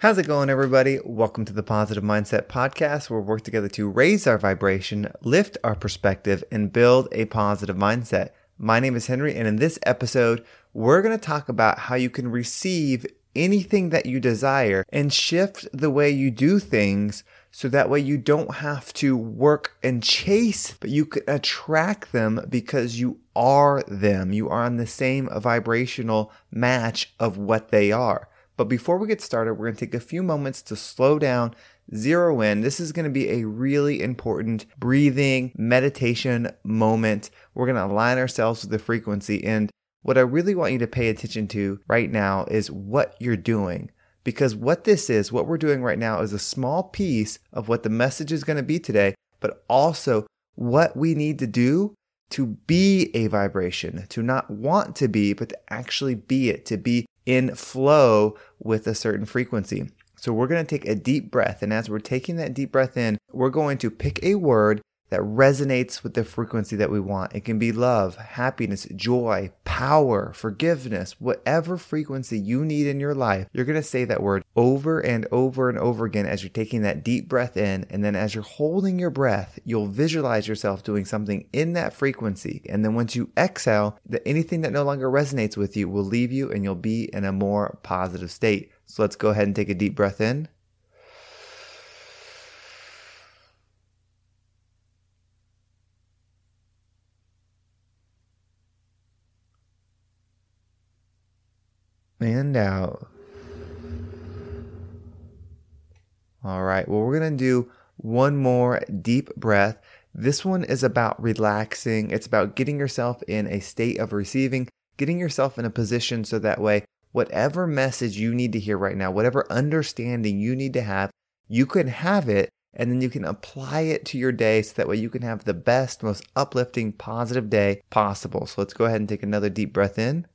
How's it going, everybody? Welcome to the Positive Mindset Podcast, where we work together to raise our vibration, lift our perspective, and build a positive mindset. My name is Henry, and in this episode, we're going to talk about how you can receive anything that you desire and shift the way you do things so that way you don't have to work and chase, but you can attract them because you are them. You are on the same vibrational match of what they are. But before we get started, we're going to take a few moments to slow down, zero in. This is going to be a really important breathing meditation moment. We're going to align ourselves with the frequency. And what I really want you to pay attention to right now is what you're doing. Because what this is, what we're doing right now, is a small piece of what the message is going to be today, but also what we need to do to be a vibration, to not want to be, but to actually be it, to be in flow with a certain frequency. So we're going to take a deep breath. And as we're taking that deep breath in, we're going to pick a word that resonates with the frequency that we want. It can be love, happiness, joy, power, forgiveness, whatever frequency you need in your life. You're going to say that word over and over and over again as you're taking that deep breath in. And then as you're holding your breath, you'll visualize yourself doing something in that frequency. And then once you exhale, that anything that no longer resonates with you will leave you and you'll be in a more positive state. So let's go ahead and take a deep breath in. and out. All right, well, we're going to do one more deep breath. This one is about relaxing. It's about getting yourself in a state of receiving, getting yourself in a position so that way, whatever message you need to hear right now, whatever understanding you need to have, you can have it and then you can apply it to your day so that way you can have the best, most uplifting, positive day possible. So let's go ahead and take another deep breath in.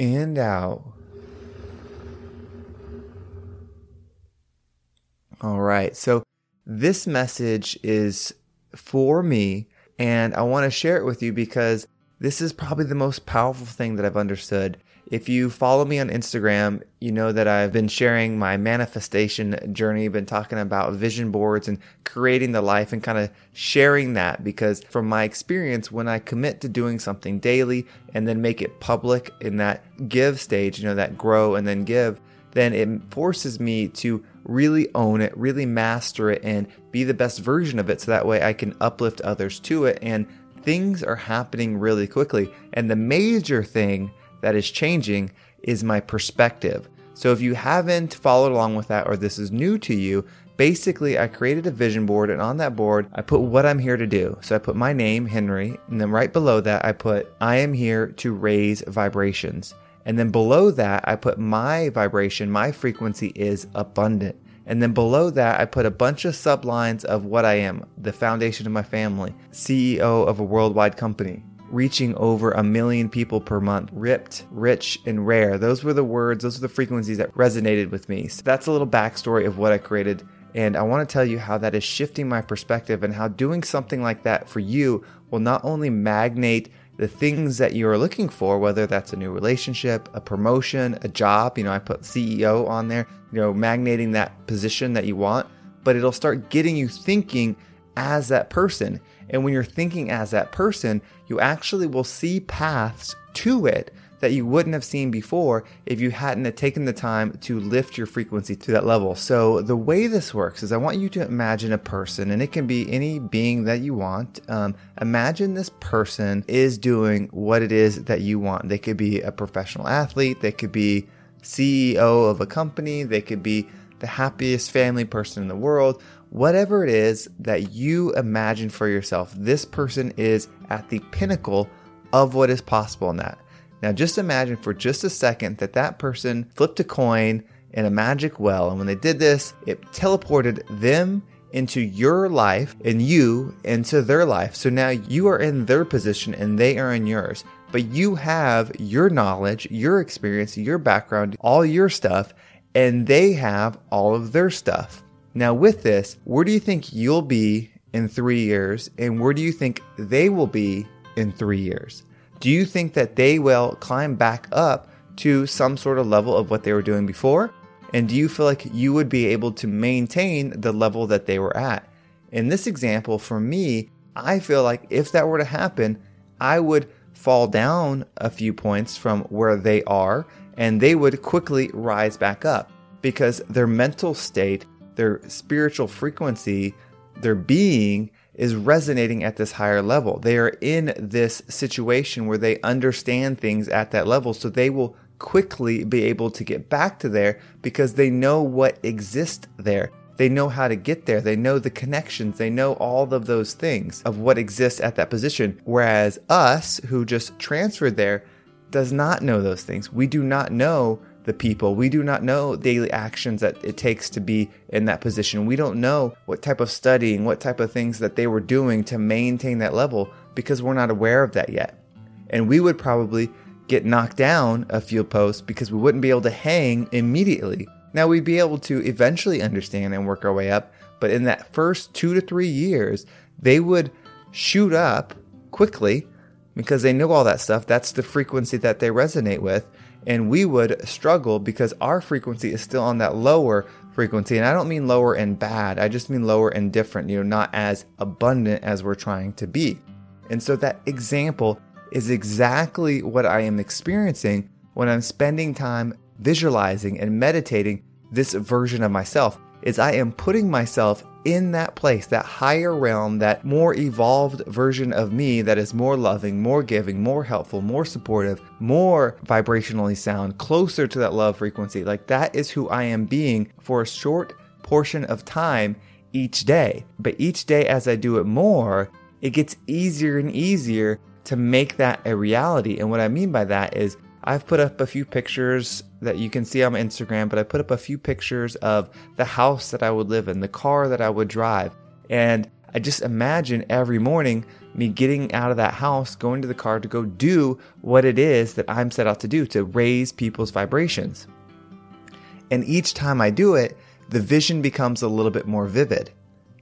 And out. All right. So this message is for me, and I want to share it with you because this is probably the most powerful thing that I've understood if you follow me on Instagram, you know that I've been sharing my manifestation journey, been talking about vision boards and creating the life and kind of sharing that because from my experience, when I commit to doing something daily and then make it public in that give stage, you know, that grow and then give, then it forces me to really own it, really master it, and be the best version of it so that way I can uplift others to it. And things are happening really quickly. And the major thing that is changing is my perspective. So if you haven't followed along with that or this is new to you, basically I created a vision board and on that board I put what I'm here to do. So I put my name, Henry, and then right below that I put I am here to raise vibrations. And then below that I put my vibration, my frequency is abundant. And then below that, I put a bunch of sublines of what I am the foundation of my family, CEO of a worldwide company, reaching over a million people per month, ripped, rich, and rare. Those were the words, those were the frequencies that resonated with me. So that's a little backstory of what I created. And I want to tell you how that is shifting my perspective and how doing something like that for you will not only magnate the things that you are looking for, whether that's a new relationship, a promotion, a job, you know, I put CEO on there, you know, magnating that position that you want, but it'll start getting you thinking as that person. And when you're thinking as that person, you actually will see paths to it that you wouldn't have seen before if you hadn't taken the time to lift your frequency to that level. So the way this works is I want you to imagine a person, and it can be any being that you want. Um, imagine this person is doing what it is that you want. They could be a professional athlete. They could be CEO of a company. They could be the happiest family person in the world, whatever it is that you imagine for yourself, this person is at the pinnacle of what is possible in that. Now, just imagine for just a second that that person flipped a coin in a magic well, and when they did this, it teleported them into your life and you into their life. So now you are in their position and they are in yours. But you have your knowledge, your experience, your background, all your stuff, and they have all of their stuff. Now, with this, where do you think you'll be in three years? And where do you think they will be in three years? Do you think that they will climb back up to some sort of level of what they were doing before? And do you feel like you would be able to maintain the level that they were at? In this example, for me, I feel like if that were to happen, I would fall down a few points from where they are and they would quickly rise back up because their mental state, their spiritual frequency, their being is resonating at this higher level. They are in this situation where they understand things at that level, so they will quickly be able to get back to there because they know what exists there. They know how to get there. They know the connections. They know all of those things of what exists at that position. Whereas us, who just transferred there, does not know those things. We do not know the people. We do not know daily actions that it takes to be in that position. We don't know what type of studying, what type of things that they were doing to maintain that level because we're not aware of that yet. And we would probably get knocked down a few posts because we wouldn't be able to hang immediately. Now we'd be able to eventually understand and work our way up, but in that first two to three years, they would shoot up quickly because they know all that stuff. That's the frequency that they resonate with. And we would struggle because our frequency is still on that lower frequency. And I don't mean lower and bad, I just mean lower and different, you know, not as abundant as we're trying to be. And so that example is exactly what I am experiencing when I'm spending time visualizing and meditating this version of myself is I am putting myself in that place, that higher realm, that more evolved version of me that is more loving, more giving, more helpful, more supportive, more vibrationally sound, closer to that love frequency. Like that is who I am being for a short portion of time each day. But each day as I do it more, it gets easier and easier to make that a reality. And what I mean by that is I've put up a few pictures that you can see on my Instagram, but I put up a few pictures of the house that I would live in, the car that I would drive. And I just imagine every morning me getting out of that house, going to the car to go do what it is that I'm set out to do to raise people's vibrations. And each time I do it, the vision becomes a little bit more vivid.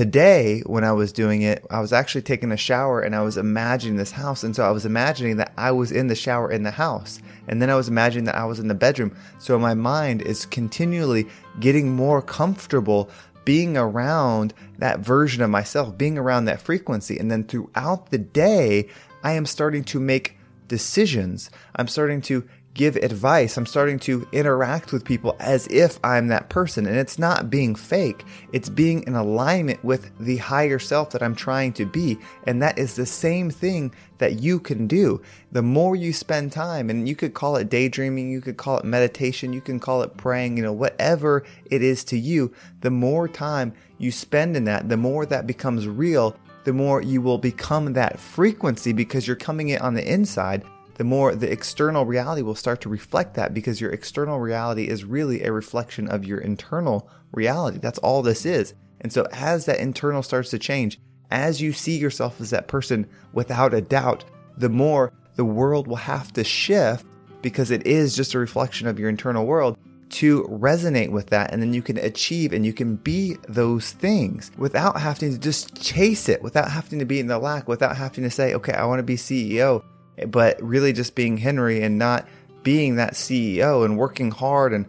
Today, when I was doing it, I was actually taking a shower and I was imagining this house. And so I was imagining that I was in the shower in the house. And then I was imagining that I was in the bedroom. So my mind is continually getting more comfortable being around that version of myself, being around that frequency. And then throughout the day, I am starting to make decisions. I'm starting to give advice. I'm starting to interact with people as if I'm that person. And it's not being fake, it's being in alignment with the higher self that I'm trying to be. And that is the same thing that you can do. The more you spend time, and you could call it daydreaming, you could call it meditation, you can call it praying, you know, whatever it is to you, the more time you spend in that, the more that becomes real. The more you will become that frequency because you're coming in on the inside the more the external reality will start to reflect that because your external reality is really a reflection of your internal reality. That's all this is. And so as that internal starts to change, as you see yourself as that person without a doubt, the more the world will have to shift because it is just a reflection of your internal world to resonate with that. And then you can achieve and you can be those things without having to just chase it, without having to be in the lack, without having to say, okay, I want to be CEO but really just being Henry and not being that CEO and working hard and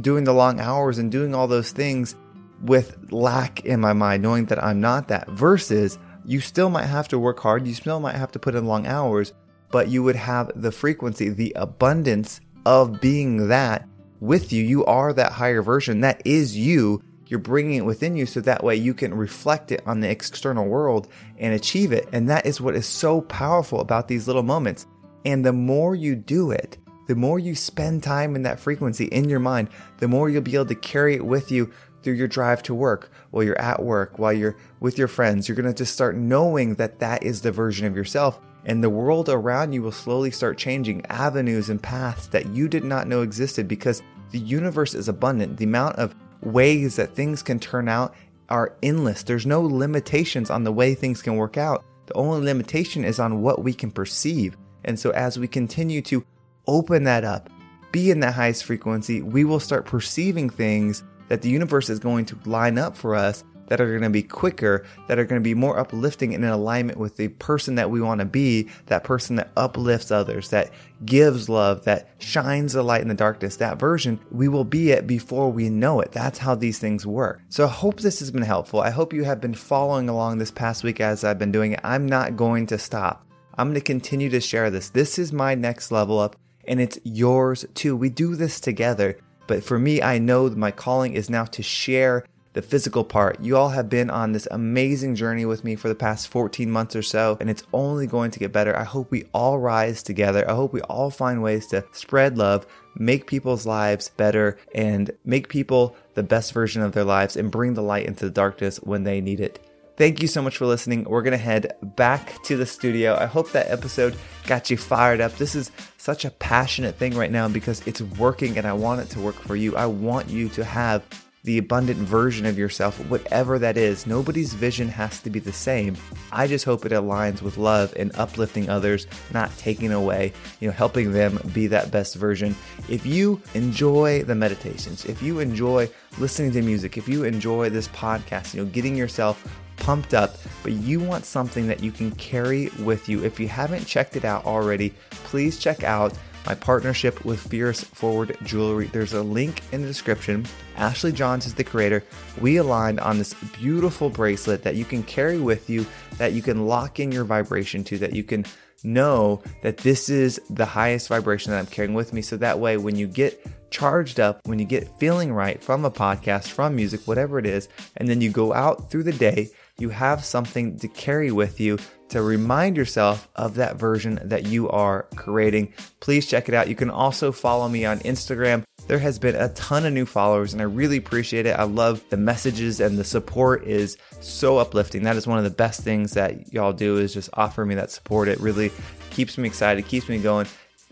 doing the long hours and doing all those things with lack in my mind, knowing that I'm not that. Versus, you still might have to work hard, you still might have to put in long hours, but you would have the frequency, the abundance of being that with you. You are that higher version. That is you. You're bringing it within you so that way you can reflect it on the external world and achieve it. And that is what is so powerful about these little moments. And the more you do it, the more you spend time in that frequency in your mind, the more you'll be able to carry it with you through your drive to work, while you're at work, while you're with your friends. You're going to just start knowing that that is the version of yourself. And the world around you will slowly start changing avenues and paths that you did not know existed because the universe is abundant. The amount of ways that things can turn out are endless. There's no limitations on the way things can work out. The only limitation is on what we can perceive. And so as we continue to open that up, be in that highest frequency, we will start perceiving things that the universe is going to line up for us that are going to be quicker, that are going to be more uplifting and in alignment with the person that we want to be, that person that uplifts others, that gives love, that shines the light in the darkness, that version, we will be it before we know it. That's how these things work. So I hope this has been helpful. I hope you have been following along this past week as I've been doing it. I'm not going to stop. I'm going to continue to share this. This is my next level up and it's yours too. We do this together. But for me, I know my calling is now to share the physical part. You all have been on this amazing journey with me for the past 14 months or so, and it's only going to get better. I hope we all rise together. I hope we all find ways to spread love, make people's lives better, and make people the best version of their lives and bring the light into the darkness when they need it. Thank you so much for listening. We're going to head back to the studio. I hope that episode got you fired up. This is such a passionate thing right now because it's working and I want it to work for you. I want you to have the abundant version of yourself, whatever that is. Nobody's vision has to be the same. I just hope it aligns with love and uplifting others, not taking away, you know, helping them be that best version. If you enjoy the meditations, if you enjoy listening to music, if you enjoy this podcast, you know, getting yourself pumped up, but you want something that you can carry with you. If you haven't checked it out already, please check out my partnership with Fierce Forward Jewelry. There's a link in the description. Ashley Johns is the creator. We aligned on this beautiful bracelet that you can carry with you, that you can lock in your vibration to, that you can know that this is the highest vibration that I'm carrying with me. So that way, when you get charged up, when you get feeling right from a podcast, from music, whatever it is, and then you go out through the day, you have something to carry with you to remind yourself of that version that you are creating. Please check it out. You can also follow me on Instagram. There has been a ton of new followers and I really appreciate it. I love the messages and the support is so uplifting. That is one of the best things that y'all do is just offer me that support. It really keeps me excited, keeps me going.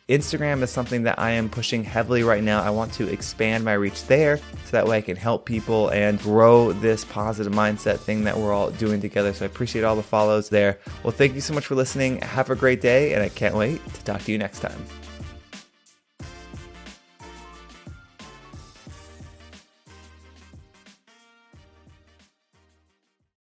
Instagram is something that I am pushing heavily right now. I want to expand my reach there so that way I can help people and grow this positive mindset thing that we're all doing together. So I appreciate all the follows there. Well, thank you so much for listening. Have a great day, and I can't wait to talk to you next time.